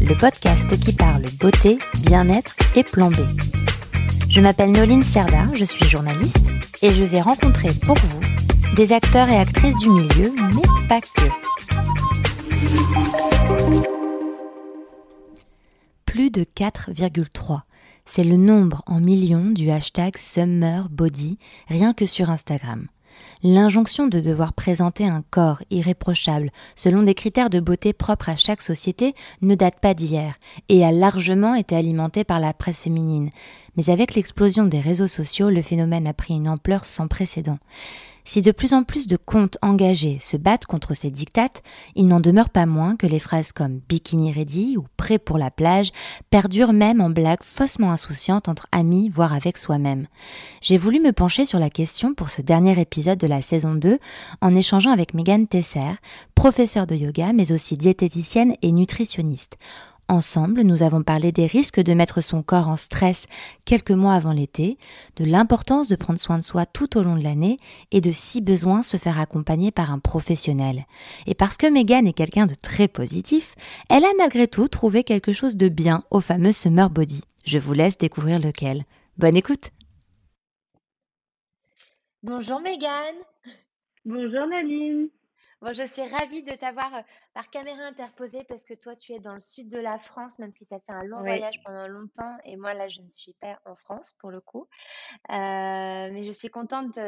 le podcast qui parle beauté, bien-être et plan B. Je m'appelle Noline Serda, je suis journaliste et je vais rencontrer pour vous des acteurs et actrices du milieu, mais pas que. Plus de 4,3. C'est le nombre en millions du hashtag Summer Body, rien que sur Instagram. L'injonction de devoir présenter un corps irréprochable selon des critères de beauté propres à chaque société ne date pas d'hier et a largement été alimentée par la presse féminine. Mais avec l'explosion des réseaux sociaux, le phénomène a pris une ampleur sans précédent. Si de plus en plus de comptes engagés se battent contre ces dictates, il n'en demeure pas moins que les phrases comme bikini ready ou prêt pour la plage perdurent même en blagues faussement insouciantes entre amis, voire avec soi-même. J'ai voulu me pencher sur la question pour ce dernier épisode de la saison 2 en échangeant avec Megan Tesser, professeure de yoga mais aussi diététicienne et nutritionniste. Ensemble, nous avons parlé des risques de mettre son corps en stress quelques mois avant l'été, de l'importance de prendre soin de soi tout au long de l'année et de si besoin se faire accompagner par un professionnel. Et parce que Megan est quelqu'un de très positif, elle a malgré tout trouvé quelque chose de bien au fameux Summer Body. Je vous laisse découvrir lequel. Bonne écoute Bonjour Megan Bonjour Naline Bon, je suis ravie de t'avoir par caméra interposée parce que toi, tu es dans le sud de la France, même si tu as fait un long voyage pendant longtemps. Et moi, là, je ne suis pas en France pour le coup. Euh, mais je suis contente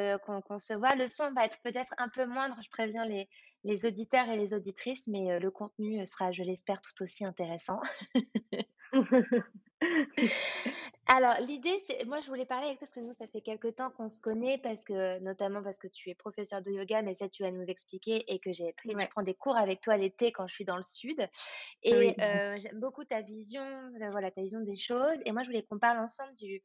qu'on se voit. Le son va être peut-être un peu moindre, je préviens les, les auditeurs et les auditrices, mais le contenu sera, je l'espère, tout aussi intéressant. Alors, l'idée, c'est, moi, je voulais parler avec toi parce que nous, ça fait quelques temps qu'on se connaît, parce que, notamment parce que tu es professeur de yoga, mais ça, tu vas nous expliquer, et que j'ai pris, je prends des cours avec toi l'été quand je suis dans le sud. Et euh, j'aime beaucoup ta vision, euh, voilà, ta vision des choses. Et moi, je voulais qu'on parle ensemble du,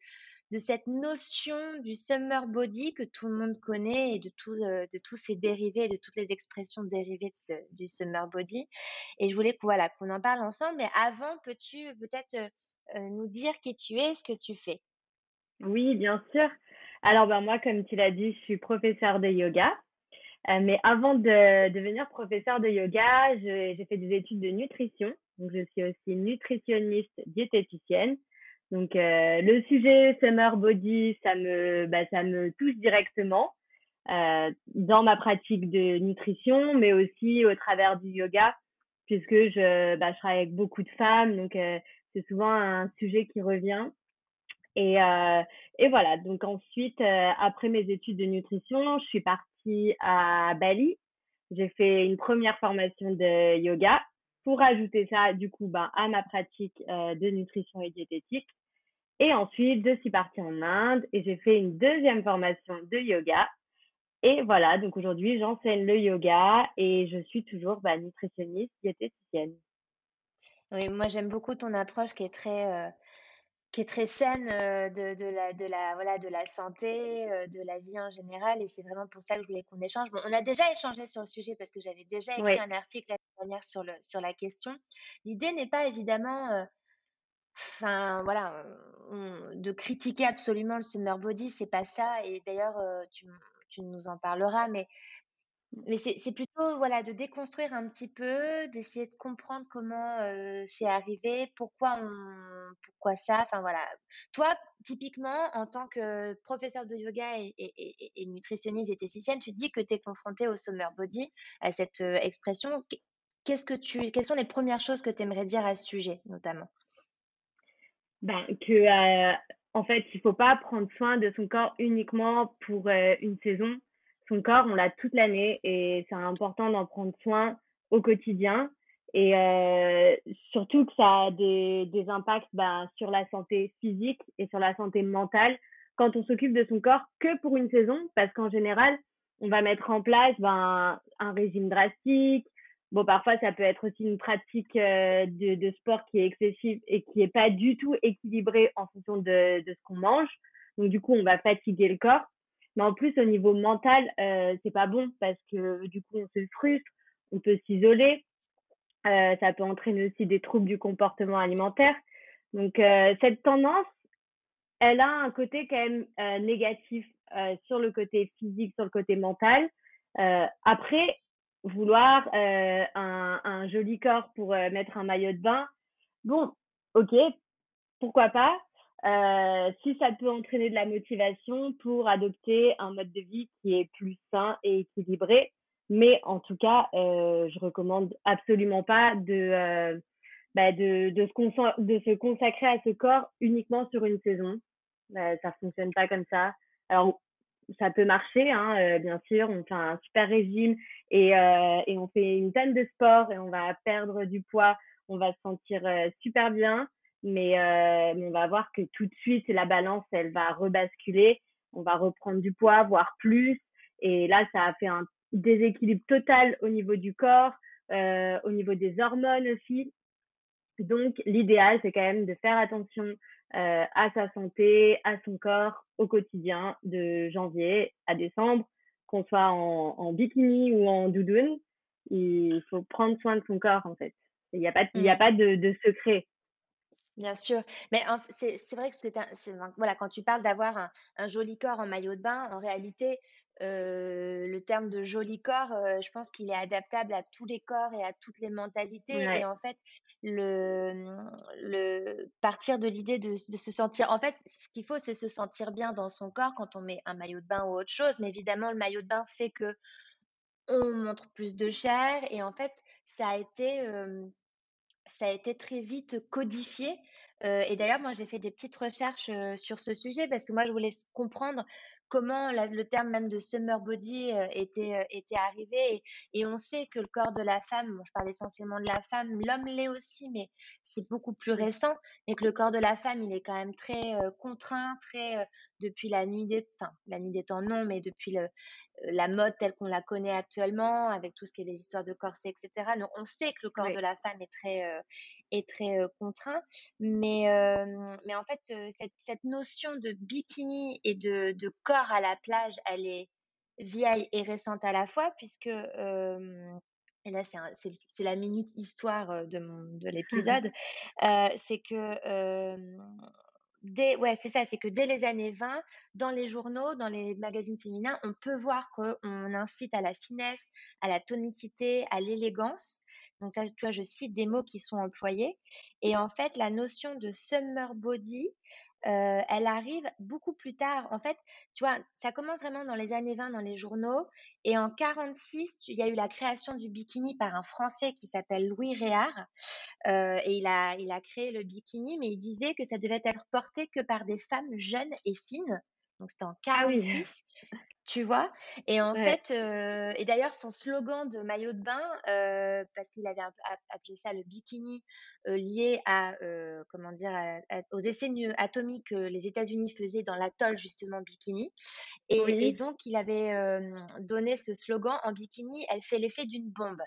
de cette notion du summer body que tout le monde connaît et de, euh, de tous ses dérivés, de toutes les expressions dérivées du summer body. Et je voulais qu'on voilà, qu'on en parle ensemble. Mais avant, peux-tu peut-être euh, nous dire qui tu es, ce que tu fais? Oui, bien sûr. Alors, ben, moi, comme tu l'as dit, je suis professeur de yoga. Euh, mais avant de devenir professeur de yoga, j'ai fait des études de nutrition. Donc, je suis aussi nutritionniste diététicienne. Donc, euh, le sujet summer body, ça me, bah, ça me touche directement euh, dans ma pratique de nutrition, mais aussi au travers du yoga, puisque je, bah, je travaille avec beaucoup de femmes. Donc, euh, c'est souvent un sujet qui revient. Et, euh, et voilà, donc ensuite, euh, après mes études de nutrition, je suis partie à Bali. J'ai fait une première formation de yoga pour ajouter ça, du coup, ben, à ma pratique euh, de nutrition et diététique. Et ensuite, je suis partie en Inde et j'ai fait une deuxième formation de yoga. Et voilà, donc aujourd'hui, j'enseigne le yoga et je suis toujours bah, nutritionniste, diététicienne. Oui, moi j'aime beaucoup ton approche qui est très, euh, qui est très saine euh, de, de la, de, la, voilà, de la santé, euh, de la vie en général. Et c'est vraiment pour ça que je voulais qu'on échange. Bon, on a déjà échangé sur le sujet parce que j'avais déjà écrit un article l'année dernière sur, le, sur la question. L'idée n'est pas évidemment, enfin voilà, de critiquer absolument le summer body, c'est pas ça. Et d'ailleurs, tu, tu nous en parleras, mais c'est plutôt, voilà, de déconstruire un petit peu, d'essayer de comprendre comment, c'est arrivé, pourquoi ça, enfin voilà. Toi, typiquement, en tant que professeur de yoga et et et diététicienne, tu dis que tu es confrontée au summer body, à cette, expression. Qu'est-ce que tu quelles sont les premières choses que tu aimerais dire à ce sujet, notamment? Ben, que, en fait, il faut pas prendre soin de son corps uniquement pour, une saison son corps, on l'a toute l'année et c'est important d'en prendre soin au quotidien. Et euh, surtout que ça a des, des impacts ben, sur la santé physique et sur la santé mentale quand on s'occupe de son corps que pour une saison, parce qu'en général, on va mettre en place ben, un régime drastique, bon, parfois, ça peut être aussi une pratique de, de sport qui est excessive et qui est pas du tout équilibrée en fonction de, ce qu'on mange. Donc, du coup, on va fatiguer le corps. Mais en plus, au niveau mental, euh, c'est pas bon parce que du coup, on se frustre, on peut s'isoler. Euh, ça peut entraîner aussi des troubles du comportement alimentaire. Donc, euh, cette tendance, elle a un côté quand même euh, négatif euh, sur le côté physique, sur le côté mental. Euh, après, vouloir un, un, joli corps pour mettre un maillot de bain, bon, ok, pourquoi pas. si ça peut entraîner de la motivation pour adopter un mode de vie qui est plus sain et équilibré, mais en tout cas, je recommande absolument pas de bah de, de, se de se consacrer à ce corps uniquement sur une saison. Euh, ça fonctionne pas comme ça. Alors, ça peut marcher, hein, euh, bien sûr. On fait un super régime et, euh, et on fait une tonne de sport et on va perdre du poids. On va se sentir euh, super bien, mais, mais on va voir que tout de suite, la balance, elle va rebasculer. On va reprendre du poids, voire plus. Et là, ça a fait un déséquilibre total au niveau du corps, au niveau des hormones aussi. Donc, l'idéal, c'est quand même de faire attention euh, à sa santé, à son corps au quotidien, de janvier à décembre, qu'on soit en, en, bikini ou en doudoune. Il faut prendre soin de son corps, en fait. Il n'y a pas, il y a mmh. pas de, de secret. Bien sûr, mais c'est vrai que c'est voilà, quand tu parles d'avoir un, un, joli corps en maillot de bain, en réalité, euh, le terme de joli corps, euh, je pense qu'il est adaptable à tous les corps et à toutes les mentalités. Et en fait, le, le partir de l'idée de, de, se sentir. En fait, ce qu'il faut, c'est se sentir bien dans son corps quand on met un maillot de bain ou autre chose. Mais évidemment, le maillot de bain fait que on montre plus de chair. Et en fait, ça a été, euh, ça a été très vite codifié. Euh, et d'ailleurs, moi, j'ai fait des petites recherches euh, sur ce sujet parce que moi, je voulais comprendre comment le terme même de summer body euh, était, euh, était arrivé. Et, on sait que le corps de la femme, bon, je parle essentiellement de la femme, l'homme l'est aussi, mais c'est beaucoup plus récent, et que le corps de la femme, il est quand même très euh, contraint, très depuis la nuit des, enfin, la nuit des temps non, mais depuis le, la mode telle qu'on la connaît actuellement, avec tout ce qui est les histoires de corset, etc. Donc, on sait que le corps de la femme est très, est très contraint, mais, mais en fait, cette, cette notion de bikini et de, de corps à la plage, elle est vieille et récente à la fois, puisque, euh, et là c'est la minute histoire de, de l'épisode, euh, c'est que euh, dès, ouais, c'est ça, c'est que dès les années 20, dans les journaux, dans les magazines féminins, on peut voir qu'on incite à la finesse, à la tonicité, à l'élégance. Donc ça, tu vois, je cite des mots qui sont employés. Et en fait, la notion de summer body, euh, elle arrive beaucoup plus tard. En fait, tu vois, ça commence vraiment dans les années 20 dans les journaux. Et en 46, il y a eu la création du bikini par un Français qui s'appelle Louis Réard. Euh, et il a, il a créé le bikini, mais il disait que ça devait être porté que par des femmes jeunes et fines. Donc c'était en 46. Ah tu vois? Et en fait, euh, et d'ailleurs, son slogan de maillot de bain, euh, parce qu'il avait appelé ça le bikini euh, lié à, comment dire, aux essais atomiques que les États-Unis faisaient dans l'atoll, justement, bikini. Et, et donc, il avait donné ce slogan en bikini, elle fait l'effet d'une bombe.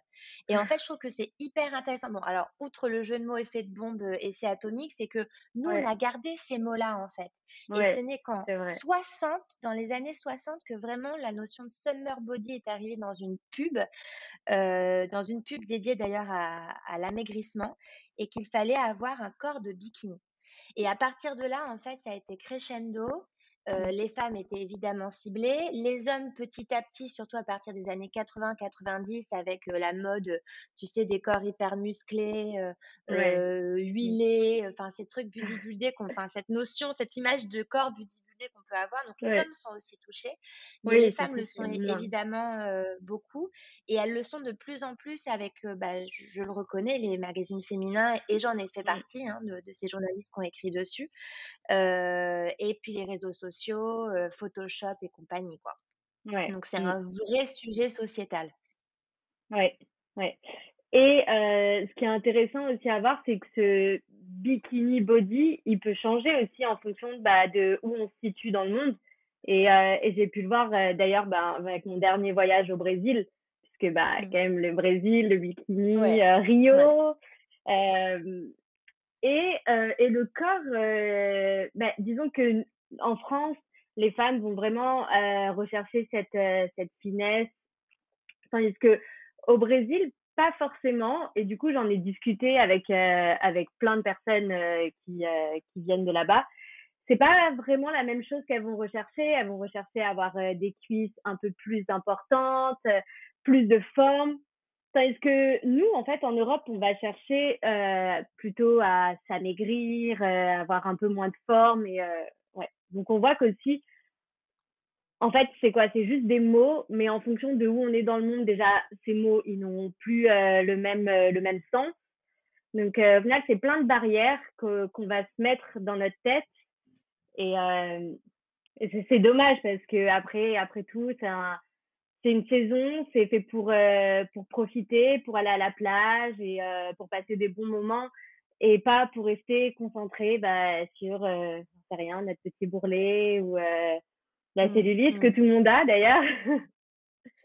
Et en fait, je trouve que c'est hyper intéressant. Bon, alors, outre le jeu de mots effet de bombe, essai atomique, c'est que nous, on a gardé ces mots-là, en fait. Et ce n'est qu'en 60, dans les années 60, que vraiment la notion de summer body est arrivée dans une pub, euh, dans une pub dédiée d'ailleurs à, à l'amaigrissement, et qu'il fallait avoir un corps de bikini. Et à partir de là, en fait, ça a été crescendo. Euh, les femmes étaient évidemment ciblées, les hommes petit à petit, surtout à partir des années 80-90, avec euh, la mode, tu sais, des corps hyper musclés, euh, euh huilés, enfin ces trucs bodybuildés, enfin cette notion, cette image de corps bodybuildé qu'on peut avoir. Donc les hommes sont aussi touchés, mais les femmes le sont évidemment euh, beaucoup, et elles le sont de plus en plus avec, bah, je, je, le reconnais, les magazines féminins, et j'en ai fait partie hein, de, de, ces journalistes qui ont écrit dessus, et puis les réseaux sociaux Photoshop et compagnie, quoi. Ouais. Donc c'est mmh. un vrai sujet sociétal. Ouais, ouais. Et euh, ce qui est intéressant aussi à voir, c'est que ce bikini body, il peut changer aussi en fonction bah, de où on se situe dans le monde. Et, euh, et j'ai pu le voir euh, d'ailleurs bah, avec mon dernier voyage au Brésil, puisque bah mmh. quand même le Brésil, le bikini, Rio. et, et le corps, bah, disons que en France, les femmes vont vraiment rechercher cette, cette finesse, tandis que au Brésil, pas forcément. Et du coup, j'en ai discuté avec euh, avec plein de personnes euh, qui euh, qui viennent de là-bas. C'est pas vraiment la même chose qu'elles vont rechercher. Elles vont rechercher à avoir des cuisses un peu plus importantes, plus de forme. Tandis que nous, en fait, en Europe, on va chercher plutôt à s'amaigrir, avoir un peu moins de forme et ouais. Donc on voit qu'aussi en fait, c'est quoi? C'est juste des mots, mais en fonction de où on est dans le monde, déjà, ces mots, ils n'ont plus euh, le même euh, le même sens. Donc, euh, au final, c'est plein de barrières qu'on va se mettre dans notre tête. Et, c'est dommage parce que après, après tout, c'est un, une saison, c'est fait pour pour profiter, pour aller à la plage et pour passer des bons moments et pas pour rester concentré bah, sur, rien, notre petit bourrelet ou la mmh, cellulite que mmh. tout le monde a d'ailleurs.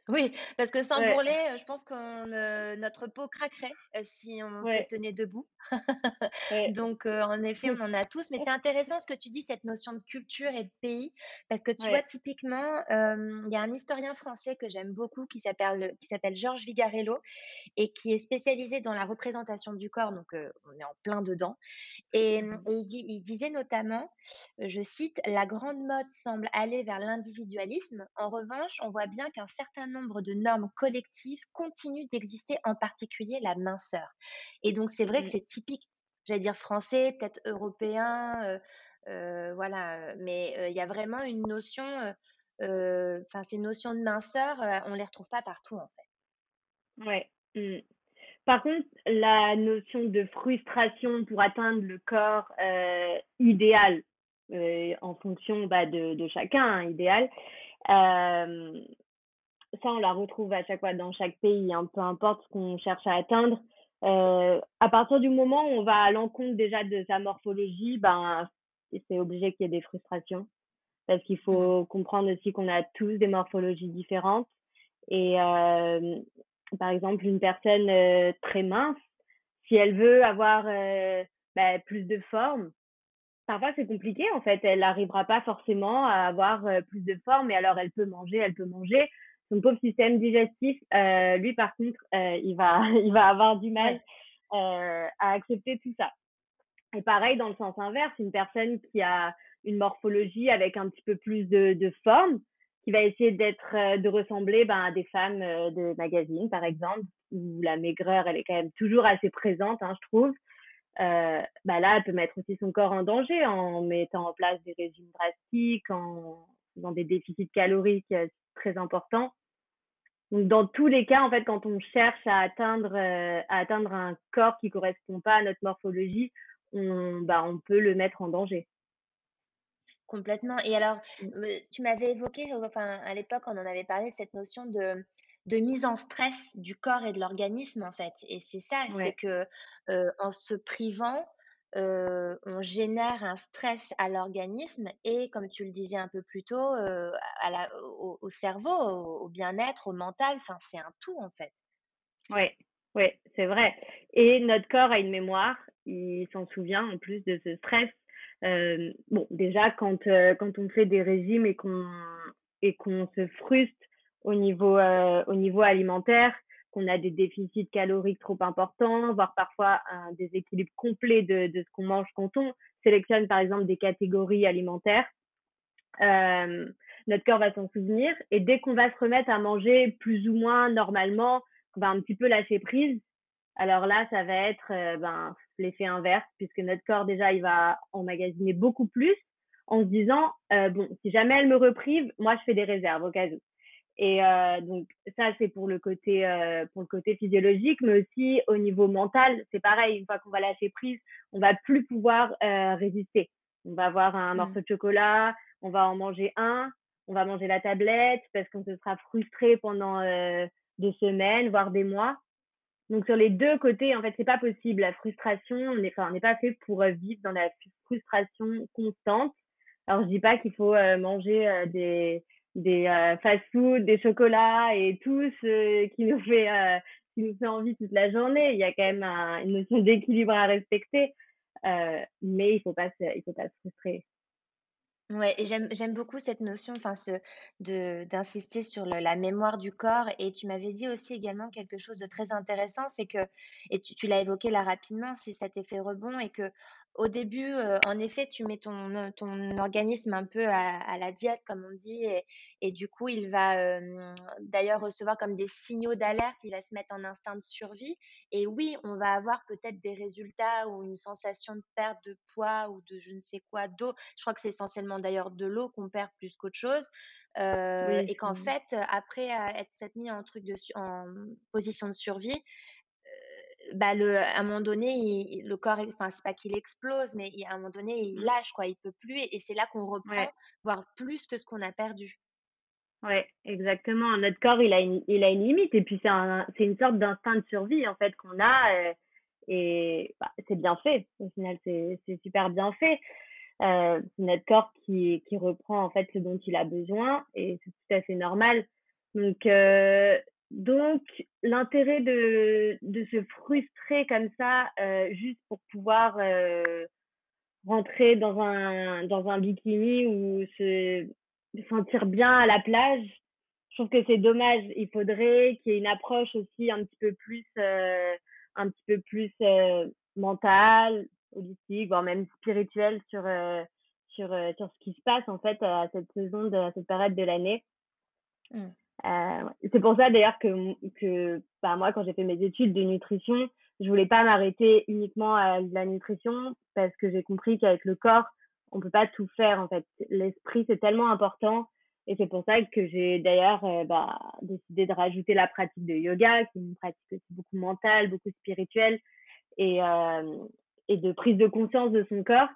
Oui, parce que sans bourrelet, je pense que notre peau craquerait si on se tenait debout. Donc, en effet, on en a tous. Mais c'est intéressant ce que tu dis, cette notion de culture et de pays. Parce que tu vois, typiquement, il y a un historien français que j'aime beaucoup qui s'appelle Georges Vigarello et qui est spécialisé dans la représentation du corps. Donc, on est en plein dedans. Et, mmh et il, il, disait notamment, je cite, La grande mode semble aller vers l'individualisme. En revanche, on voit bien qu'un certain nombre nombre de normes collectives continuent d'exister, en particulier la minceur. Et donc, c'est vrai que mmh. c'est typique, j'allais dire français, peut-être européen, euh, euh, voilà, mais euh, il y a vraiment une notion, enfin, ces notions de minceur, on les retrouve pas partout, en fait. Ouais. Mmh. Par contre, la notion de frustration pour atteindre le corps idéal, en fonction bah, de, de, chacun, hein, idéal, ça, on la retrouve à chaque fois dans chaque pays, hein, peu importe ce qu'on cherche à atteindre. Euh, à partir du moment où on va à l'encontre déjà de sa morphologie, ben, c'est obligé qu'il y ait des frustrations. Parce qu'il faut comprendre aussi qu'on a tous des morphologies différentes. Et euh, par exemple, une personne euh, très mince, si elle veut avoir ben, plus de forme, parfois c'est compliqué en fait. Elle n'arrivera pas forcément à avoir plus de forme. Et alors, elle peut manger, elle peut manger son pauvre système digestif, euh, lui par contre, euh, il va il va avoir du mal euh, à accepter tout ça. Et pareil dans le sens inverse, une personne qui a une morphologie avec un petit peu plus de, de forme, qui va essayer d'être euh, de ressembler ben, à des femmes euh, de magazines par exemple, où la maigreur elle est quand même toujours assez présente, hein, je trouve. Euh, bah là, elle peut mettre aussi son corps en danger en mettant en place des régimes drastiques, en faisant des déficits caloriques très importants. Donc, dans tous les cas, en fait, quand on cherche à atteindre, euh, à atteindre un corps qui correspond pas à notre morphologie, on, bah, on peut le mettre en danger. Complètement. Et alors, mmh. tu m'avais évoqué, enfin, à l'époque, on en avait parlé, cette notion de, de mise en stress du corps et de l'organisme, en fait. Et c'est ça, c'est que euh, en se privant, on génère un stress à l'organisme et, comme tu le disais un peu plus tôt, au, cerveau, au, bien-être, au mental. Enfin, c'est un tout en fait. Oui, oui, c'est vrai. Et notre corps a une mémoire. Il s'en souvient en plus de ce stress. Bon, déjà quand quand on fait des régimes et qu'on et qu'on se frustre au niveau au niveau alimentaire, qu'on a des déficits caloriques trop importants, voire parfois un déséquilibre complet de, ce qu'on mange quand on sélectionne par exemple des catégories alimentaires. Euh, notre corps va s'en souvenir et dès qu'on va se remettre à manger plus ou moins normalement, on va un petit peu lâcher prise. Alors là, ça va être euh, ben, l'effet inverse puisque notre corps déjà il va emmagasiner beaucoup plus en se disant euh, bon si jamais elle me reprive, moi je fais des réserves au cas où. Et euh, donc ça c'est pour le côté euh, pour le côté physiologique, mais aussi au niveau mental, c'est pareil. Une fois qu'on va lâcher prise, on va plus pouvoir euh, résister. On va avoir un mmh. morceau de chocolat, on va en manger un, on va manger la tablette parce qu'on se sera frustré pendant des semaines, voire des mois. Donc sur les deux côtés, en fait, c'est pas possible. La frustration, on n'est enfin, pas fait pour vivre dans la frustration constante. Alors je dis pas qu'il faut manger des des fast-food, des chocolats et tout ce qui nous fait qui nous fait envie toute la journée. Il y a quand même une notion d'équilibre à respecter, mais il faut pas il faut pas se frustrer. Ouais, j'aime beaucoup cette notion, enfin, ce de d'insister sur la mémoire du corps et tu m'avais dit aussi également quelque chose de très intéressant, c'est que et tu tu l'as évoqué là rapidement, c'est cet effet rebond et que au début, heu, en effet, tu mets ton, euh, ton organisme un peu à à la diète comme on dit et et du coup, il va, hem, d'ailleurs recevoir comme des signaux d'alerte, il va se mettre en instinct de survie et oui, on va avoir peut-être des résultats ou une sensation de perte de poids ou de je ne sais quoi, d'eau. Je crois que c'est essentiellement d'ailleurs de l'eau qu'on perd plus qu'autre chose, et qu'en fait, après être mis en truc de en position de survie, bah, le, à un moment donné, le corps, enfin, c'est pas qu'il explose, mais à un moment donné, il mmh. lâche, quoi, il peut plus, et, c'est là qu'on reprend, voire plus que ce qu'on a perdu. Ouais, exactement. Notre corps, il a une, il a une limite, et puis c'est un, c'est une sorte d'instinct de survie, en fait, qu'on a, euh, et bah, c'est bien fait. Au final, c'est, c'est super bien fait. Euh, c'est notre corps qui, qui reprend, en fait, ce dont il a besoin, et c'est tout à fait normal. Donc, euh, donc, l'intérêt de, de se frustrer comme ça, euh, juste pour pouvoir euh, rentrer dans un, dans un bikini ou se sentir bien à la plage, je trouve que c'est dommage. Il faudrait qu'il y ait une approche aussi un petit peu plus, euh, un petit peu plus mentale, holistique, voire même spirituelle sur, sur, sur ce qui se passe en fait à cette saison, de, à cette période de l'année. Mmh. Euh, c'est pour ça d'ailleurs que, que bah, moi, quand j'ai fait mes études de nutrition, je voulais pas m'arrêter uniquement à la nutrition parce que j'ai compris qu'avec le corps, on peut pas tout faire en fait. L'esprit c'est tellement important et c'est pour ça que j'ai d'ailleurs euh, bah, décidé de rajouter la pratique de yoga, qui est une pratique aussi beaucoup mentale, beaucoup spirituelle et, euh, et de prise de conscience de son corps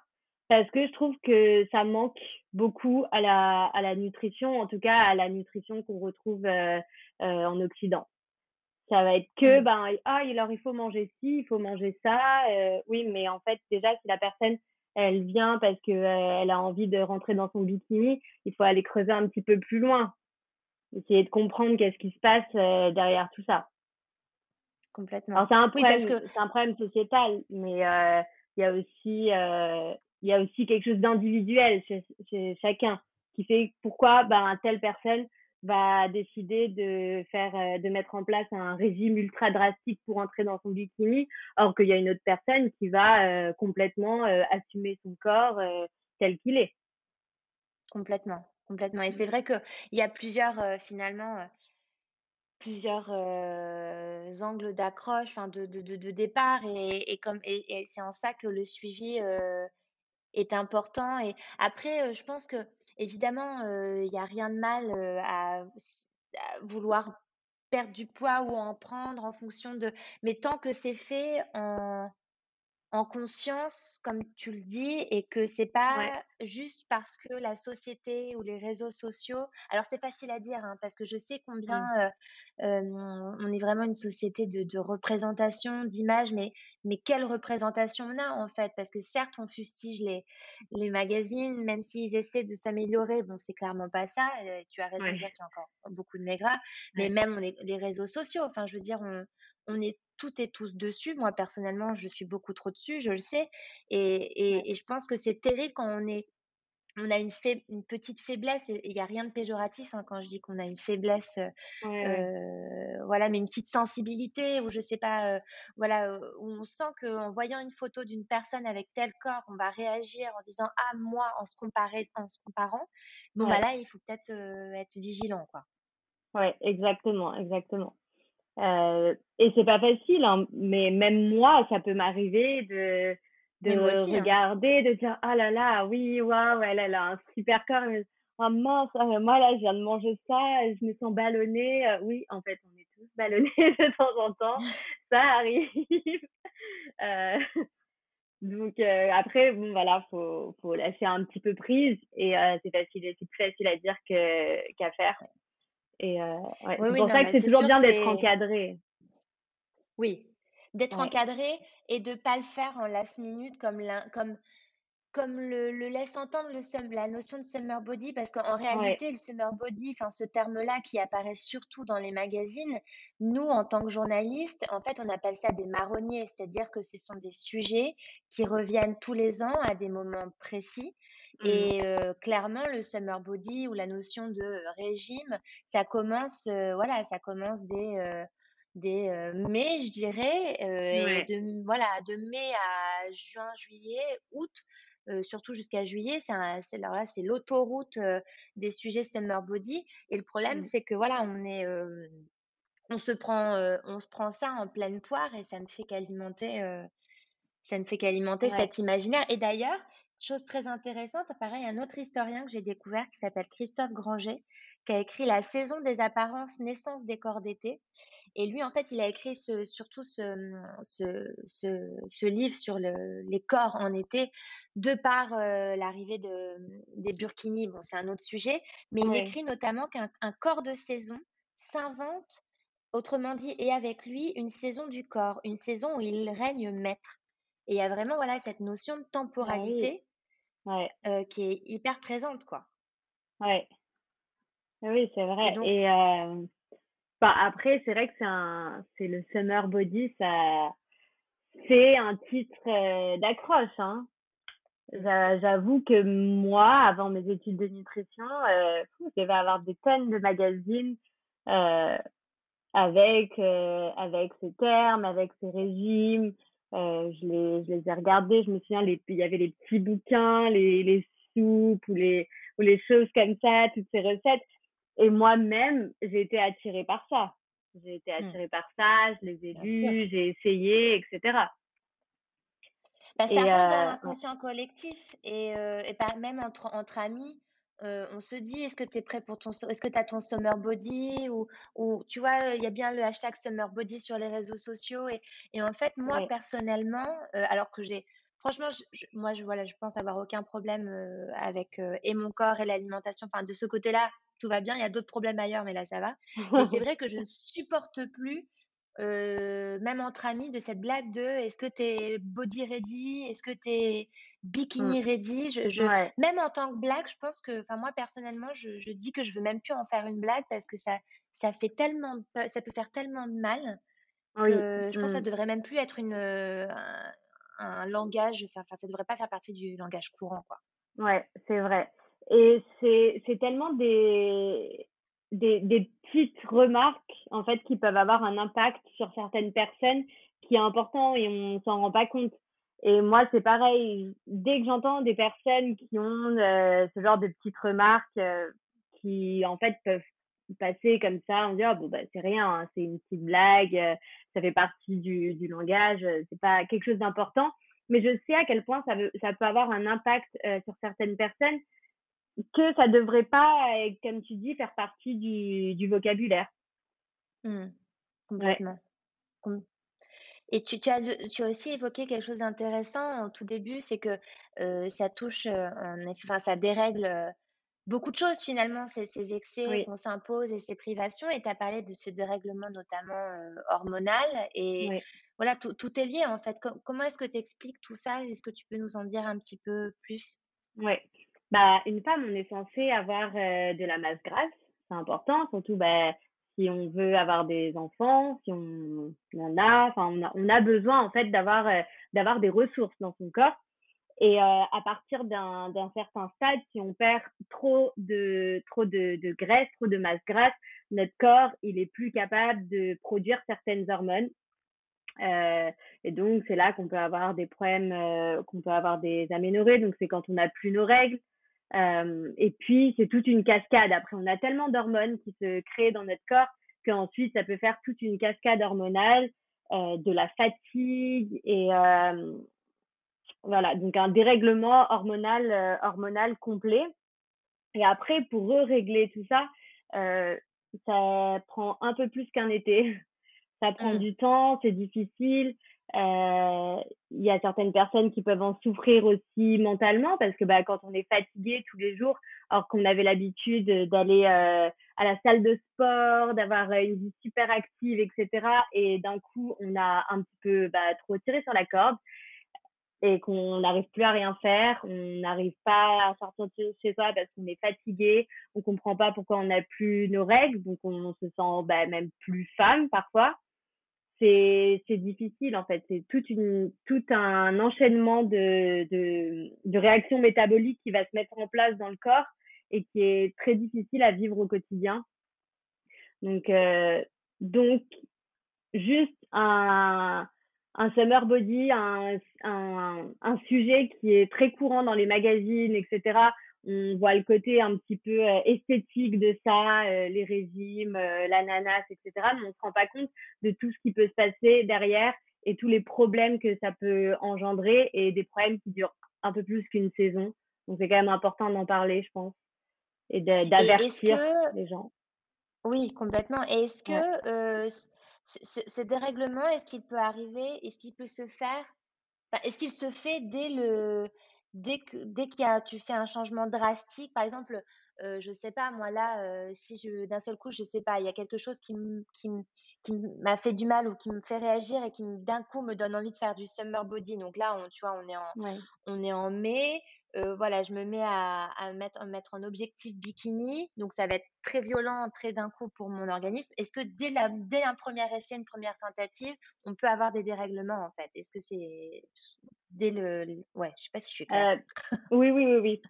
parce que je trouve que ça manque beaucoup à la, à la nutrition, en tout cas à la nutrition qu'on retrouve euh, euh, en Occident. Ça va être que, ben, ah, alors il faut manger ci, il faut manger ça. Euh, oui, mais en fait, déjà, si la personne, elle vient parce que elle a envie de rentrer dans son bikini, il faut aller creuser un petit peu plus loin. Essayer de comprendre qu'est-ce qui se passe derrière tout ça. Complètement. Alors, c'est un, problème, c'est un problème sociétal, mais il y a aussi il y a aussi quelque chose d'individuel chez, chacun qui fait pourquoi ben, telle personne va décider de faire euh, de mettre en place un régime ultra drastique pour entrer dans son bikini or qu'il y a une autre personne qui va euh, complètement euh, assumer son corps tel qu'il est. Complètement complètement. Et c'est vrai que il y a plusieurs finalement plusieurs angles d'accroche de, de, de, départ et, et comme et, et c'est en ça que le suivi est important. Et après, je pense que évidemment, il n'y a rien de mal à, vouloir perdre du poids ou en prendre en fonction de. Mais tant que c'est fait en, en conscience, comme tu le dis, et que c'est pas juste parce que la société ou les réseaux sociaux. Alors c'est facile à dire, hein, parce que je sais combien mmh. euh, on est vraiment une société de, de représentation, d'image, mais mais quelle représentation on a en fait? Parce que certes, on fustige les les magazines, même s'ils essaient de s'améliorer, bon, c'est clairement pas ça. tu as raison de dire qu'il y a encore beaucoup de maigras, mais même on est, les réseaux sociaux. Enfin, je veux dire, on on est toutes et tous dessus. Moi, personnellement, je suis beaucoup trop dessus, je le sais. Et, et, je pense que c'est terrible quand on est on a une, une petite faiblesse, il n'y a rien de péjoratif hein, quand je dis qu'on a une faiblesse, euh, voilà, mais une petite sensibilité, ou je sais pas, euh, voilà, euh, où on sent qu'en voyant une photo d'une personne avec tel corps, on va réagir en disant ah moi en se en se comparant. Bon bah là, il faut peut-être être vigilant, quoi. Ouais, exactement, exactement. Euh, et c'est pas facile, hein, mais même moi, ça peut m'arriver de, de hein. regarder, de dire ah là là, oui, waouh, elle, elle a un super corps. Oh mince, euh, moi là, je viens de manger ça, je me sens ballonnée. Euh, oui, en fait, on est tous ballonnés de temps en temps, ça arrive. euh, donc après, bon voilà, faut faut lâcher un petit peu prise et c'est facile, c'est plus facile à dire que qu'à faire. Et euh, c'est pour ça que c'est toujours bien d'être encadré. Oui, d'être encadré et de pas le faire en last minute comme comme comme le, le laisse entendre le la notion de summer body, parce qu'en réalité, le summer body, enfin ce terme-là qui apparaît surtout dans les magazines, nous, en tant que journalistes, en fait, on appelle ça des marronniers, c'est-à-dire que ce sont des sujets qui reviennent tous les ans à des moments précis. Mmh. Et euh, clairement, le summer body ou la notion de régime, ça commence, euh, voilà, ça commence dès, euh, dès mai, je dirais, et de, voilà, de mai à juin, juillet, août, surtout jusqu'à juillet. C'est alors là, c'est l'autoroute des sujets summer body. Et le problème, mmh. c'est que voilà, on est, on se prend, on se prend ça en pleine poire et ça ne fait qu'alimenter, ça ne fait qu'alimenter cet imaginaire. Et d'ailleurs, chose très intéressante, pareil, un autre historien que j'ai découvert qui s'appelle Christophe Granger, qui a écrit La saison des apparences, naissance des corps d'été. Et lui, en fait, il a écrit ce, surtout ce, ce, ce, livre sur le, les corps en été, de par euh, l'arrivée de, des burkinis. Bon, c'est un autre sujet, mais il écrit notamment qu'un corps de saison s'invente, autrement dit, et avec lui, une saison du corps, une saison où il règne maître. Et il y a vraiment voilà, cette notion de ah temporalité euh, qui est hyper présente, quoi. Ouais. Oui, c'est vrai. Et, euh, après, c'est vrai que c'est un, c'est le Summer Body, ça, c'est un titre euh, d'accroche, hein. J'avoue que moi, avant mes études de nutrition, euh, je devais avoir des tonnes de magazines euh, avec euh, avec ces termes, avec ces régimes. Euh, je les je les ai regardés. Je me souviens, les, il y avait les petits bouquins, les les soupes ou les ou les choses comme ça, toutes ces recettes. Et moi-même, j'ai été attirée par ça. J'ai été mmh. attirée par ça, je les ai lus, j'ai essayé, etc. Bah, ça rentre dans euh, l'inconscient collectif et, euh, et même entre, entre amis. Euh, on se dit, est-ce que tu es prêt pour ton, est-ce que tu as ton summer body ou, ou tu vois, il y a bien le hashtag summer body sur les réseaux sociaux et, et en fait, moi personnellement, alors que j'ai, franchement, moi, je, voilà, je pense avoir aucun problème avec et mon corps et l'alimentation, enfin, de ce côté-là, tout va bien. Il y a d'autres problèmes ailleurs, mais là, ça va. Et c'est vrai que je ne supporte plus, euh, même entre amis, de cette blague de est-ce que tu es body ready Est-ce que tu es bikini mmh. ready je, Même en tant que blague, je pense que, enfin, moi, personnellement, je, je, dis que je veux même plus en faire une blague parce que ça, ça fait tellement, ça peut faire tellement de mal que je pense que ça mmh. devrait même plus être une, un, un langage, enfin, ça devrait pas faire partie du langage courant, quoi. Ouais, c'est vrai. Et c'est, c'est tellement des, des, des petites remarques, en fait, qui peuvent avoir un impact sur certaines personnes qui est important et on s'en rend pas compte. Et moi, c'est pareil. Dès que j'entends des personnes qui ont euh, ce genre de petites remarques euh, qui, en fait, peuvent passer comme ça, on dit, oh, bon, bah, c'est rien, hein, c'est une petite blague, euh, ça fait partie du, du langage, c'est pas quelque chose d'important. Mais je sais à quel point ça, veut, ça peut avoir un impact sur certaines personnes que ça devrait pas, euh, comme tu dis, faire partie du, du vocabulaire. Mmh. Complètement. Et tu, tu, as, tu as aussi évoqué quelque chose d'intéressant au tout début, c'est que euh, ça touche, euh, enfin, ça dérègle beaucoup de choses finalement, ces, ces excès qu'on s'impose et ces privations. Et tu as parlé de ce dérèglement notamment hormonal. Et voilà, tout, est lié en fait. comment est-ce que tu expliques tout ça? Est-ce que tu peux nous en dire un petit peu plus? Oui. Bah, une femme, on est censé avoir euh, de la masse grasse, c'est important, surtout bah, si on veut avoir des enfants, si on, en a, enfin on a, besoin en fait d'avoir euh, d'avoir des ressources dans son corps. Et euh, à partir d'un certain stade, si on perd trop de trop de graisse, trop de masse grasse, notre corps il est plus capable de produire certaines hormones. Euh, et donc c'est là qu'on peut avoir des problèmes, qu'on peut avoir des aménorrhées. Donc c'est quand on n'a plus nos règles, euh, et puis, c'est toute une cascade. Après, on a tellement d'hormones qui se créent dans notre corps qu'ensuite, ça peut faire toute une cascade hormonale, euh, de la fatigue et euh, voilà, donc un dérèglement hormonal, hormonal complet. Et après, pour régler tout ça, ça prend un peu plus qu'un été. Ça prend mmh. du temps, c'est difficile. Euh, il y a certaines personnes qui peuvent en souffrir aussi mentalement parce que bah, quand on est fatigué tous les jours, alors qu'on avait l'habitude d'aller euh, à la salle de sport, d'avoir une vie super active, etc. Et d'un coup, on a un petit peu bah, trop tiré sur la corde. et qu'on n'arrive plus à rien faire, on n'arrive pas à sortir de chez soi parce qu'on est fatigué, on comprend pas pourquoi on n'a plus nos règles, donc on se sent bah, même plus femme parfois. C'est c'est difficile en fait, c'est toute une tout un enchaînement de, de de réactions métaboliques qui va se mettre en place dans le corps et qui est très difficile à vivre au quotidien. Donc euh, donc juste un un summer body, un, un, un, sujet qui est très courant dans les magazines, etc. On voit le côté un petit peu euh, esthétique de ça, euh, les régimes, euh, l'ananas, etc. Mais on se rend pas compte de tout ce qui peut se passer derrière et tous les problèmes que ça peut engendrer et des problèmes qui durent un peu plus qu'une saison. Donc c'est quand même important d'en parler, je pense, et d'avertir les gens. Oui, complètement. Et est-ce que ce dérèglement, est-ce qu'il peut arriver? Est-ce qu'il peut se faire? est-ce qu'il se fait dès le dès que dès qu'il y a tu fais un changement drastique? Par exemple, euh, je sais pas moi là, euh, si je d'un seul coup, je sais pas, il y a quelque chose qui qui qui m'a fait du mal ou qui me fait réagir et qui d'un coup me donne envie de faire du summer body. Donc là, on tu vois, on est en on est en mai, euh, voilà, je me mets à, à mettre, mettre en objectif bikini, donc ça va être très violent, très d'un coup pour mon organisme. Est-ce que dès, la, dès un premier essai, une première tentative, on peut avoir des dérèglements en fait? Est-ce que c'est dès le, Ouais, je sais pas si je suis claire. Euh, oui, oui, oui, oui.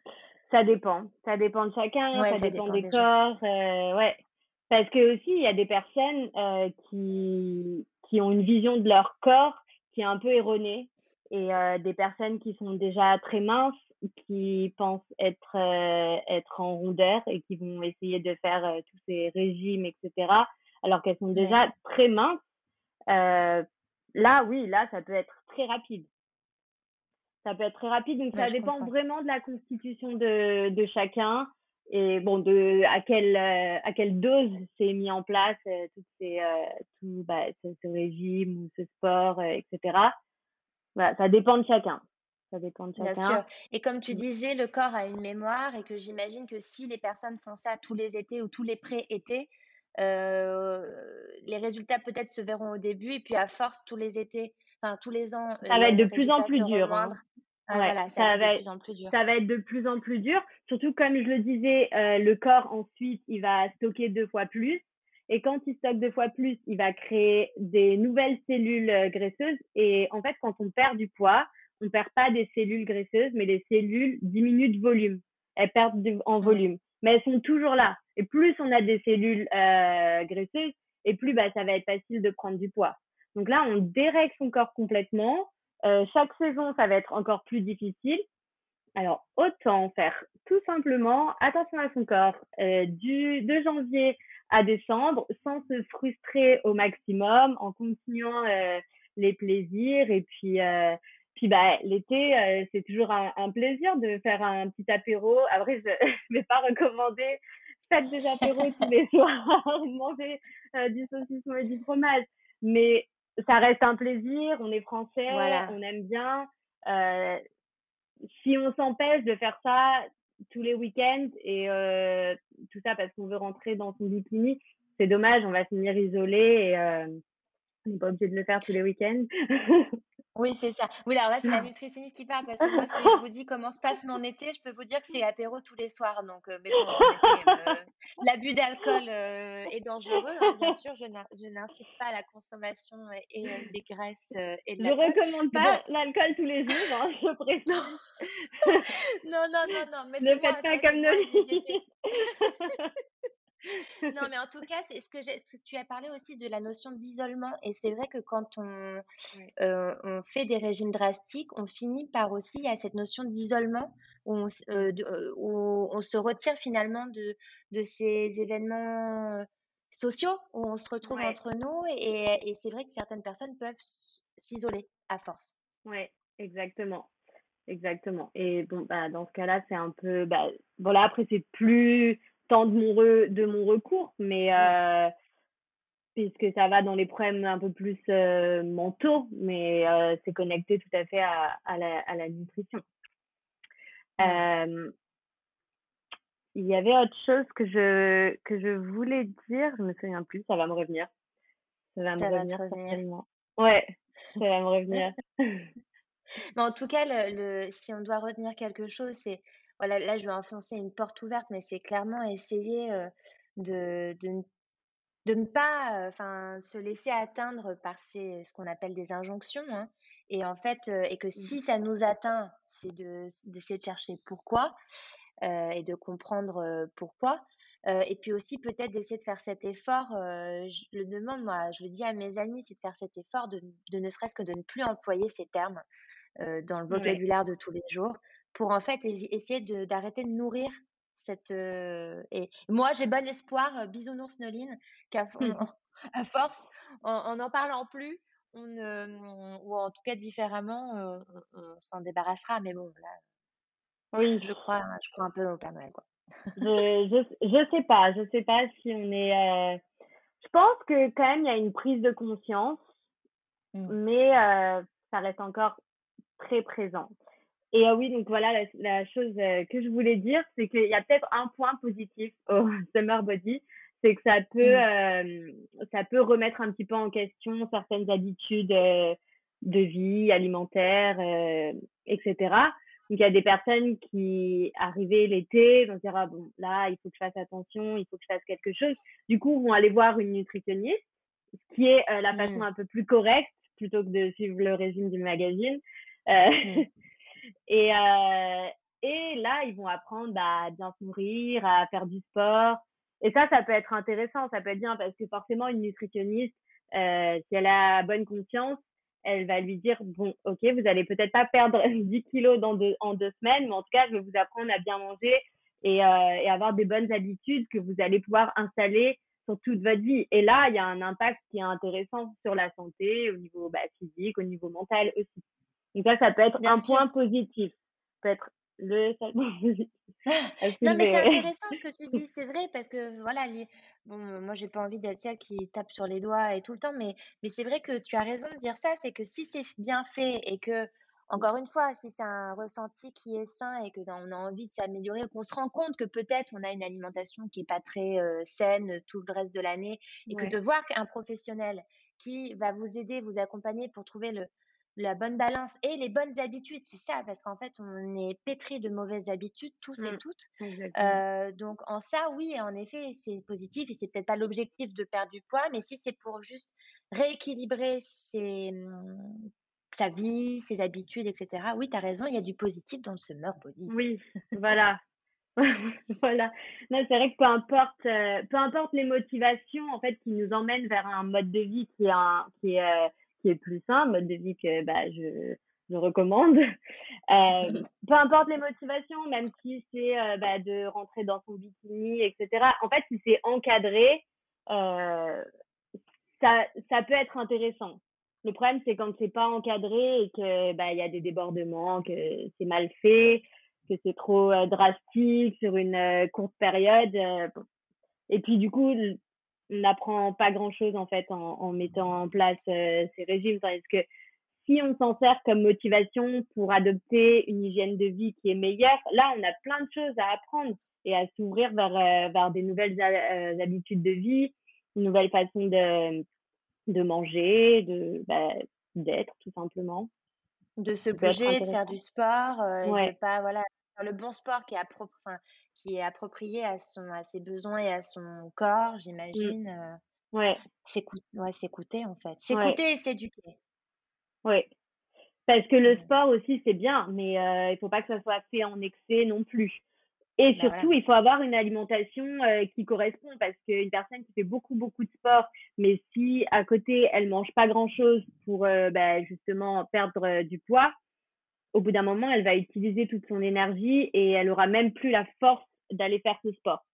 Ça dépend. Ça dépend de chacun, ça, dépend, des, corps. Euh, ouais. Parce que aussi, il y a des personnes euh, qui, qui ont une vision de leur corps qui est un peu erronée et des personnes qui sont déjà très minces qui pensent être être en rondeur et qui vont essayer de faire tous ces régimes etc alors qu'elles sont déjà très minces là oui là ça peut être très rapide ça peut être très rapide donc ça dépend vraiment de la constitution de de chacun et bon de à quelle à quelle dose c'est mis en place toutes ces tout bah, ce, ce, régime ou ce sport etc voilà ça dépend de chacun ça dépend de chacun. Bien sûr. Et comme tu mmh. disais, le corps a une mémoire et que j'imagine que si les personnes font ça tous les étés ou tous les pré-étés, euh, les résultats peut-être se verront au début et puis à force tous les étés, enfin tous les ans. Ça va être de plus en plus dur. Hein. Ah, voilà, ça, va être de plus en plus dur. Ça va être de plus en plus dur. Surtout comme je le disais, euh, le corps ensuite il va stocker deux fois plus. Et quand il stocke deux fois plus, il va créer des nouvelles cellules euh, graisseuses. Et en fait, quand on perd du poids, on perd pas des cellules graisseuses, mais les cellules diminuent de volume. Elles perdent en volume, mais elles sont toujours là. Et plus on a des cellules euh, graisseuses, et plus bah, ça va être facile de prendre du poids. Donc là, on dérègle son corps complètement. Euh, chaque saison, ça va être encore plus difficile. Alors, autant faire tout simplement attention à son corps euh, du de janvier à décembre sans se frustrer au maximum en continuant euh, les plaisirs et puis puis bah l'été, c'est toujours un, plaisir de faire un petit apéro. Après, je ne vais pas recommander faites des apéros tous les soirs, manger euh, du saucisson et du fromage. Mais ça reste un plaisir. On est français, on aime bien. Euh, si on s'empêche de faire ça tous les week-ends et euh, tout ça parce qu'on veut rentrer dans son bikini, c'est dommage. On va finir isolé et euh, on n'est pas obligé de le faire tous les week-ends. Oui, c'est ça. Oui, alors là, c'est la nutritionniste qui parle parce que moi, si je vous dis comment se passe mon été, je peux vous dire que c'est apéro tous les soirs. Donc, euh, mais bon, euh, l'abus d'alcool euh, est dangereux. Hein, bien sûr, je n'incite pas à la consommation et, des graisses et de Je recommande pas l'alcool tous les jours, hein, je précise. non, non, non, non. Mais ne faites pas comme nous. Non, mais en tout cas, c'est ce que, tu as parlé aussi de la notion d'isolement. Et c'est vrai que quand on, euh, on fait des régimes drastiques, on finit par aussi à cette notion d'isolement où, on, euh, euh, où on se retire finalement de, de ces événements sociaux où on se retrouve entre nous. Et, et c'est vrai que certaines personnes peuvent s'isoler à force. Oui, exactement. Exactement. Et bon, bah, dans ce cas-là, c'est un peu. Bah, voilà, après, c'est plus tant de mon, de mon recours, mais euh, puisque ça va dans les problèmes un peu plus euh, mentaux, mais euh, c'est connecté tout à fait à, à, la, à la nutrition. Il y avait autre chose que je que je voulais dire, je me souviens plus, ça va me revenir. Ça va me revenir, Ouais, ça va me revenir. Mais en tout cas, le, le, si on doit retenir quelque chose, c'est voilà, là, je vais enfoncer une porte ouverte, mais c'est clairement essayer de, de, de, ne pas enfin, se laisser atteindre par ces, ce qu'on appelle des injonctions. Hein. Et en fait, et que si ça nous atteint, c'est d'essayer de, chercher pourquoi et de comprendre pourquoi. et puis aussi peut-être d'essayer de faire cet effort, je le demande moi, je le dis à mes amis, c'est de faire cet effort de, de ne serait-ce que de ne plus employer ces termes dans le vocabulaire de tous les jours pour en fait essayer d'arrêter de, nourrir cette. Euh, et moi, j'ai bon espoir, bisounours Noline, qu'à à force, en n'en parlant plus, on, ou en tout cas différemment, on, s'en débarrassera. Mais bon, là, oui. je, crois, je crois un peu au Père Noël. Quoi. je, je, je sais pas, je sais pas si on est. Je pense que quand même, il y a une prise de conscience, mmh. mais ça reste encore très présent. Et euh, oui, donc voilà, la, chose euh, que je voulais dire, c'est qu'il y a peut-être un point positif au Summer Body, c'est que ça peut, mmh. euh, ça peut remettre un petit peu en question certaines habitudes de vie alimentaire, etc. Donc il y a des personnes qui, arrivées l'été, vont dire ah bon là il faut que je fasse attention, il faut que je fasse quelque chose. Du coup vont aller voir une nutritionniste, ce qui est la façon mmh. un peu plus correcte plutôt que de suivre le régime du magazine. Et, euh, et là, ils vont apprendre à bien se nourrir, à faire du sport. Et ça, ça peut être intéressant, ça peut être bien parce que forcément, une nutritionniste, euh, si elle a bonne conscience, elle va lui dire bon, ok, vous allez peut-être pas perdre 10 kilos dans deux, en deux semaines, mais en tout cas, je vais vous apprendre à bien manger et, euh, et avoir des bonnes habitudes que vous allez pouvoir installer sur toute votre vie. Et là, il y a un impact qui est intéressant sur la santé, au niveau bah, physique, au niveau mental aussi. Donc ça, ça peut être un point positif. peut être le seul point positif. non, mais c'est intéressant ce que tu dis, c'est vrai, parce que voilà, les... bon, moi, j'ai pas envie d'être celle qui tape sur les doigts et tout le temps, mais, mais c'est vrai que tu as raison de dire ça, c'est que si c'est bien fait et que, encore une fois, si c'est un ressenti qui est sain et que on a envie de s'améliorer, qu'on se rend compte que peut-être on a une alimentation qui est pas très euh, saine tout le reste de l'année et que de voir qu'un professionnel qui va vous aider, vous accompagner pour trouver le, la bonne balance et les bonnes habitudes, c'est ça, parce qu'en fait, on est pétri de mauvaises habitudes, tous et mmh, toutes. Euh, donc, en ça, oui, en effet, c'est positif et c'est peut-être pas l'objectif de perdre du poids, mais si c'est pour juste rééquilibrer ses, mmh, sa vie, ses habitudes, etc., oui, tu as raison, il y a du positif dans le summer body. Oui, voilà. voilà. Non, c'est vrai que peu importe, euh, peu importe les motivations, en fait, qui nous emmènent vers un mode de vie qui est, un, qui est euh, qui est plus sain, mode de vie que bah, je, je recommande. Euh, peu importe les motivations, même si c'est euh, bah, de rentrer dans son bikini, etc. En fait, si c'est encadré, euh, ça, ça peut être intéressant. Le problème, c'est quand c'est pas encadré et que bah il y a des débordements, que c'est mal fait, que c'est trop drastique sur une courte période. et puis du coup, n'apprend pas grand-chose en fait en, en, mettant en place euh, ces régimes. Tandis que si on s'en sert comme motivation pour adopter une hygiène de vie qui est meilleure, là, on a plein de choses à apprendre et à s'ouvrir vers, euh, vers des nouvelles euh, habitudes de vie, une nouvelle façon de, de manger, de bah, d'être tout simplement. De se bouger, de faire du sport, et de pas voilà le bon sport qui est, enfin, qui est approprié à, son, à ses besoins et à son corps, mmh. j'imagine. Euh, ouais. S'écouter, en fait. S'écouter et s'éduquer. Oui. Parce que le sport aussi, c'est bien, mais euh, il faut pas que ça soit fait en excès non plus. Et bah, surtout, il faut avoir une alimentation euh, qui correspond parce qu'une personne qui fait beaucoup, beaucoup de sport, mais si à côté, elle mange pas grand-chose pour bah, justement perdre du poids, au bout d'un moment, elle va utiliser toute son énergie et elle aura même plus la force d'aller faire ce sport.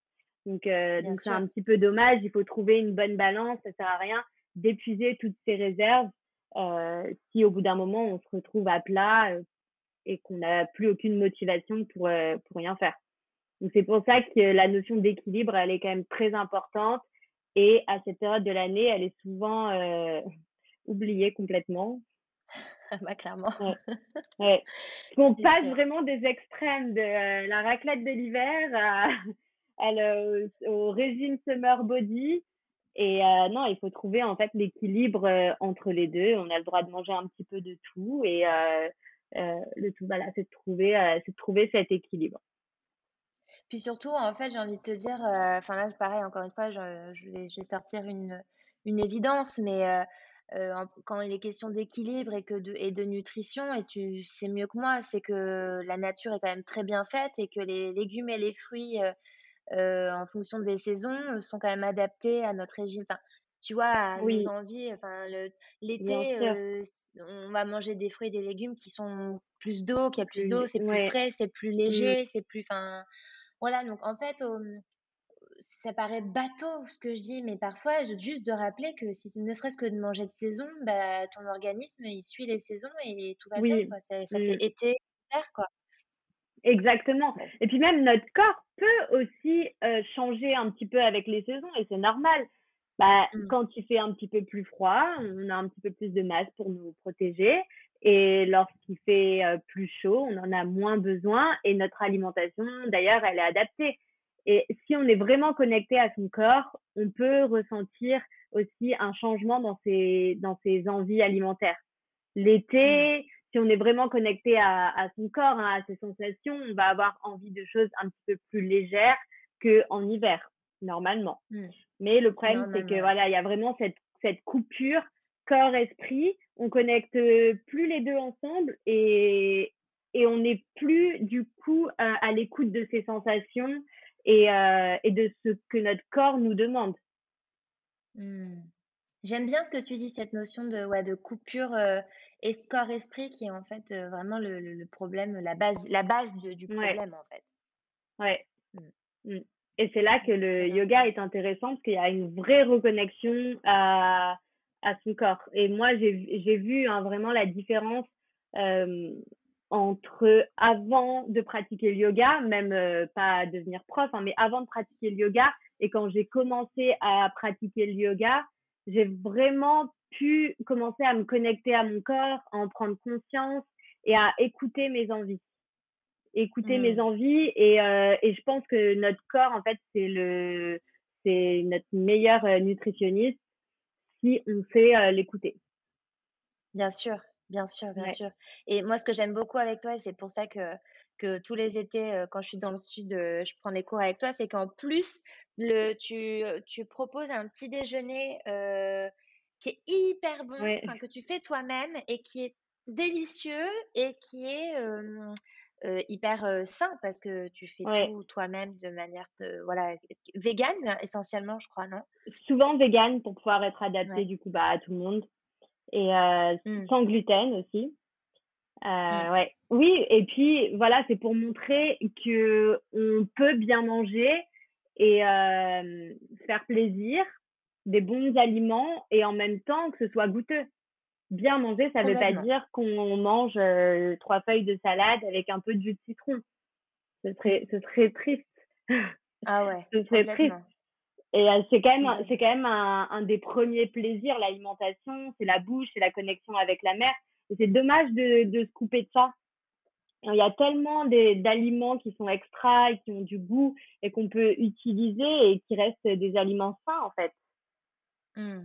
Donc, euh, donc c'est un petit peu dommage. Il faut trouver une bonne balance. Ça sert à rien d'épuiser toutes ses réserves euh, si au bout d'un moment on se retrouve à plat euh, et qu'on n'a plus aucune motivation pour euh, pour rien faire. Donc c'est pour ça que la notion d'équilibre elle est quand même très importante et à cette période de l'année elle est souvent euh, oubliée complètement bah, clairement. Ouais. On passe vraiment des extrêmes de euh, la raclette de l'hiver à, au régime summer body. Et euh, non, il faut trouver en fait l'équilibre euh, entre les deux. On a le droit de manger un petit peu de tout et le tout, voilà, c'est de trouver, c'est de trouver cet équilibre. Puis surtout, en fait, j'ai envie de te dire, enfin là, pareil, encore une fois, je, je vais, je vais sortir une, une évidence, mais euh, quand il est question d'équilibre et que de, et de nutrition, et tu sais mieux que moi, c'est que la nature est quand même très bien faite et que les légumes et les fruits, euh, euh, en fonction des saisons, sont quand même adaptés à notre régime. Enfin, tu vois, à nos envies. Enfin, l'été, on va manger des fruits et des légumes qui sont plus d'eau, qui a plus d'eau, c'est plus frais, c'est plus mmh. léger, c'est plus. Enfin, voilà. Donc, en fait, ça paraît bateau ce que je dis, mais parfois, juste de rappeler que si ne serait-ce que de manger de saison, bah, ton organisme, il suit les saisons et tout va bien. Quoi. Ça, ça fait été, hiver, quoi. Exactement. Et puis même notre corps peut aussi euh, changer un petit peu avec les saisons et c'est normal. Bah, mmh. Quand il fait un petit peu plus froid, on a un petit peu plus de masse pour nous protéger. Et lorsqu'il fait euh, plus chaud, on en a moins besoin. Et notre alimentation, d'ailleurs, elle est adaptée. Et si on est vraiment connecté à son corps, on peut ressentir aussi un changement dans ses, dans ses envies alimentaires. L'été, mmh. si on est vraiment connecté à, à son corps, hein, à ses sensations, on va avoir envie de choses un petit peu plus légères qu'en hiver, normalement. Mmh. Mais le problème, c'est que voilà, il y a vraiment cette, cette coupure corps-esprit. On connecte plus les deux ensemble et, et on n'est plus du coup à, à l'écoute de ses sensations et, euh, et de ce que notre corps nous demande. Mmh. J'aime bien ce que tu dis, cette notion de, ouais, de coupure euh, corps-esprit qui est en fait euh, vraiment le, le, problème, la base, la base du problème en fait. Ouais. Mmh. Mmh. Et c'est là que le yoga est intéressant parce qu'il y a une vraie reconnexion à, à son corps. Et moi, j'ai vu hein, vraiment la différence euh, entre avant de pratiquer le yoga, même euh, pas devenir prof, hein, mais avant de pratiquer le yoga et quand j'ai commencé à pratiquer le yoga, j'ai vraiment pu commencer à me connecter à mon corps, à en prendre conscience et à écouter mes envies. Écouter mes mmh. envies et, euh, et je pense que notre corps, en fait, c'est le, c'est notre meilleur euh, nutritionniste si on sait l'écouter. Bien sûr. Bien sûr, bien sûr. Et moi, ce que j'aime beaucoup avec toi, et c'est pour ça que, que tous les étés, quand je suis dans le sud, je prends des cours avec toi, c'est qu'en plus, le, tu, tu proposes un petit déjeuner qui est hyper bon, que tu fais toi-même et qui est délicieux et qui est hyper sain parce que tu fais tout toi-même de manière voilà vegan essentiellement je crois non? Souvent vegan pour pouvoir être adapté du coup bah, à tout le monde et euh, mmh. sans gluten aussi. Euh, mmh. ouais. Oui, et puis voilà, c'est pour montrer que on peut bien manger et euh, faire plaisir, des bons aliments et en même temps que ce soit goûteux. Bien manger, ça ne veut pas dire qu'on mange trois feuilles de salade avec un peu de jus de citron. Ce serait, ce serait triste. Ah ouais. ce serait triste. Et euh, c'est quand même, c'est quand même un, un des premiers plaisirs, l'alimentation, c'est la bouche, c'est la connexion avec la mer. Et c'est dommage de, de se couper de ça. Il y a tellement d'aliments qui sont extra et qui ont du goût et qu'on peut utiliser et qui restent des aliments sains en fait. Mmh.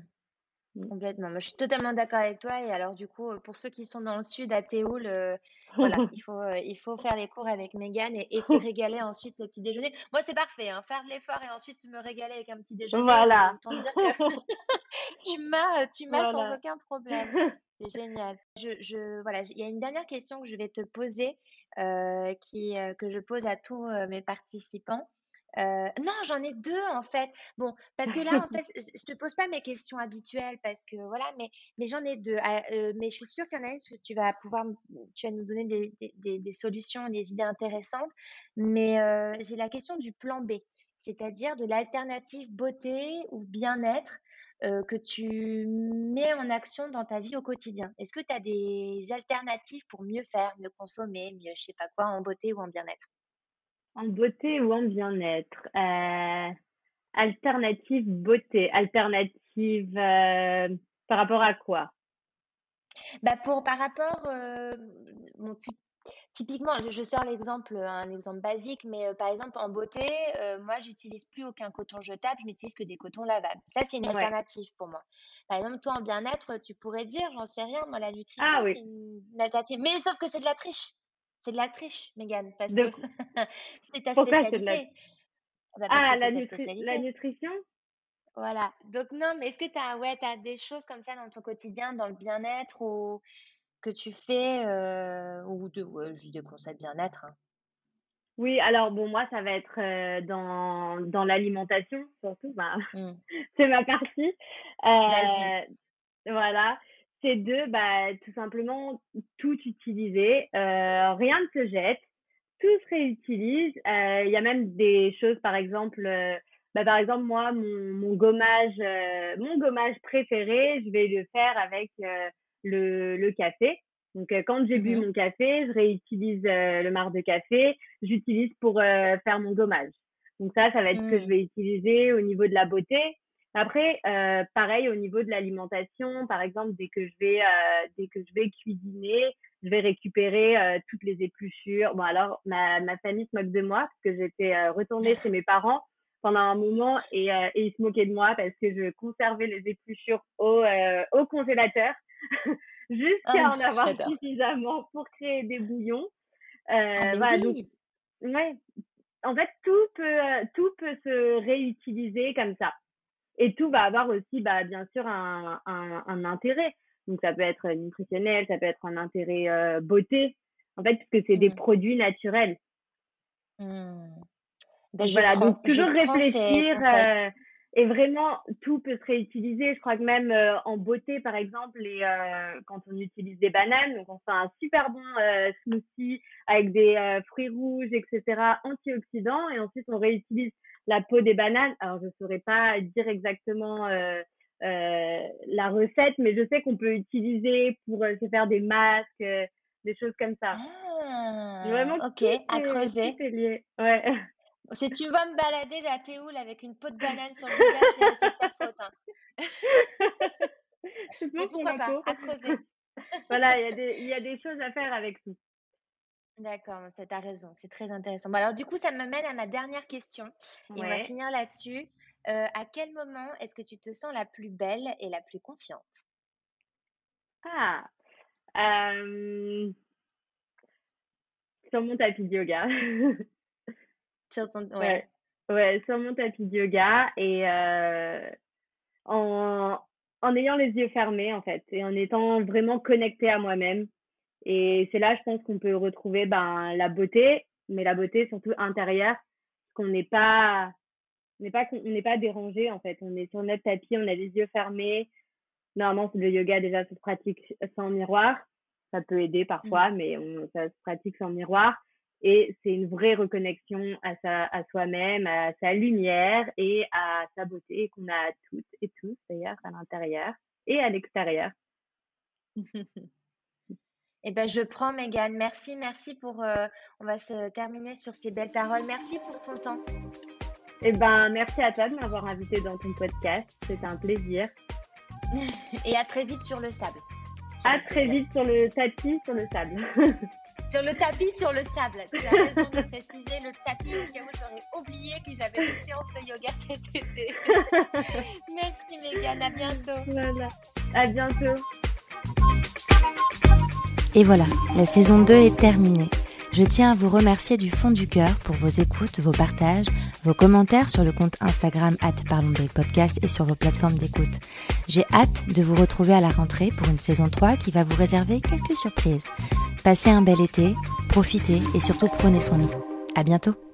Mmh. Complètement. Moi, je suis totalement d'accord avec toi. Et alors, du coup, pour ceux qui sont dans le sud, à Théoul, euh, voilà, il faut, euh, il faut faire les cours avec Megan et, et se régaler ensuite le petit déjeuner. Moi, c'est parfait. Hein, faire de l'effort et ensuite me régaler avec un petit déjeuner. Voilà. Autant dire que tu m'as, tu m'as sans aucun problème. C'est génial. Je, je, voilà, il y a une dernière question que je vais te poser, euh, qui, que je pose à tous mes participants. Euh, non, j'en ai deux en fait. Bon, parce que là, en fait, je, te pose pas mes questions habituelles parce que voilà, mais, mais j'en ai deux. Ah, euh, mais je suis sûre qu'il y en a une que tu vas pouvoir, tu vas nous donner des, des, des, solutions, des idées intéressantes. Mais euh, j'ai la question du plan B, c'est-à-dire de l'alternative beauté ou bien-être que tu mets en action dans ta vie au quotidien. Est-ce que tu as des alternatives pour mieux faire, mieux consommer, mieux, je sais pas quoi, en beauté ou en bien-être? En beauté ou en bien-être? Euh, Alternative beauté. Alternative euh, par rapport à quoi? Bah pour par rapport, euh, Typiquement, je sors l'exemple, un exemple basique, mais par exemple en beauté, moi j'utilise plus aucun coton jetable, je n'utilise que des cotons lavables. Ça, c'est une alternative pour moi. Par exemple, toi en bien-être, tu pourrais dire, j'en sais rien, moi la nutrition, Ah oui. c'est une alternative. Mais sauf que c'est de la triche. C'est de la triche, Mégane, parce De que c'est ta Pourquoi la spécialité. Bah, parce Ah, la nutri la nutrition? Voilà. Donc non, mais est-ce que tu as ouais, tu des choses comme ça dans ton quotidien, dans le bien-être ou que tu fais, heu, ou de ouais, juste des conseils bien-être, hein? Oui, alors bon, moi, ça va être, heu, dans dans l'alimentation surtout, ben, Mmh. c'est ma partie. Heu, voilà, c'est de, bah, tout simplement tout utiliser, heu, rien ne se jette, tout se réutilise. Heu, il y a même des choses, par exemple, heu, bah, par exemple, moi, mon mon gommage, mon gommage préféré, je vais le faire avec, le le café. Donc, quand j'ai bu Mmh mon café, je réutilise, le marc de café, j'utilise pour, faire mon gommage. Donc ça, ça va être ce que je Mmh. vais utiliser au niveau de la beauté. Après, heu, pareil au niveau de l'alimentation, par exemple, dès que je vais, heu, dès que je vais cuisiner, je vais récupérer, heu, toutes les épluchures. Bon alors ma ma famille se moque de moi parce que j'étais, heu, retournée chez mes parents pendant un moment et heu et ils se moquaient de moi parce que je conservais les épluchures au, heu, au congélateur Ah jusqu'à non, en avoir suffisamment pour créer des bouillons. Ah voilà donc oui! ouais, en fait tout peut, tout peut se réutiliser comme ça et tout va avoir aussi, bah, bien sûr un un un intérêt. Donc ça peut être nutritionnel, ça peut être un intérêt, heu, beauté, en fait, puisque c'est des Mmh. produits naturels. Mmh. Bah, voilà, donc prends toujours réfléchir, heu et vraiment tout peut se réutiliser. Je crois que même, heu, en beauté, par exemple, les, quand on utilise des bananes, donc on fait un super bon, smoothie avec des, fruits rouges et cetera, antioxydants et ensuite on réutilise la peau des bananes. Alors je saurais pas dire exactement, heu heu, la recette, mais je sais qu'on peut utiliser pour, heu, se faire des masques, des choses comme ça. Ah! Vraiment OK, à creuser. Ouais. Si tu vois me balader la Théoul avec une peau de banane sur le visage, c'est ta faute, hein. Mais pourquoi pas? peau. À creuser. Voilà, il y a des il y a des choses à faire avec tout. D'accord, tu raison, c'est très intéressant. Bon alors du coup, ça me mène à ma dernière question et on va Ouais. finir là-dessus. Heu, à quel moment est-ce que tu te sens la plus belle et la plus confiante? Ah! Sur mon tapis de yoga. Sur ton ouais. Ouais, ouais, sur mon tapis de yoga et heu, en en ayant les yeux fermés, en fait et en étant vraiment connectée à moi-même et c'est là, je pense qu'on peut retrouver, ben, la beauté, mais la beauté surtout intérieure, qu'on n'est pas n'est pas on n'est pas dérangé, en fait. On est sur notre tapis, on a les yeux fermés. Normalement, le yoga, déjà, ça se pratique sans miroir. Ça peut aider Mmh. parfois, mais on ça se pratique sans miroir et c'est une vraie reconnexion à sa à soi-même, à sa lumière et à sa beauté qu'on a toutes et tous d'ailleurs à l'intérieur et à l'extérieur. Et ben, je prends Mégane. Merci, merci pour, heu, on va se terminer sur ces belles paroles. Merci pour ton temps. Et ben, merci à toi de m'avoir invitée dans ton podcast. C'était un plaisir. Et à très vite sur le sable, À très vite sur le tapis, sur le sable. Sur le tapis, sur le sable. Tu as raison de préciser le tapis au cas où j'aurais oublié que j'avais une séance de yoga cet été. Merci Mégane, à bientôt. Voilà. À bientôt. Et voilà, la saison 2 est terminée. Je tiens à vous remercier du fond du cœur pour vos écoutes, vos partages, vos commentaires sur le compte Instagram podcast et sur vos plateformes d'écoute. J'ai hâte de vous retrouver à la rentrée pour une saison 3 qui va vous réserver quelques surprises. Passez un bel été, profitez et surtout prenez soin de vous. À bientôt!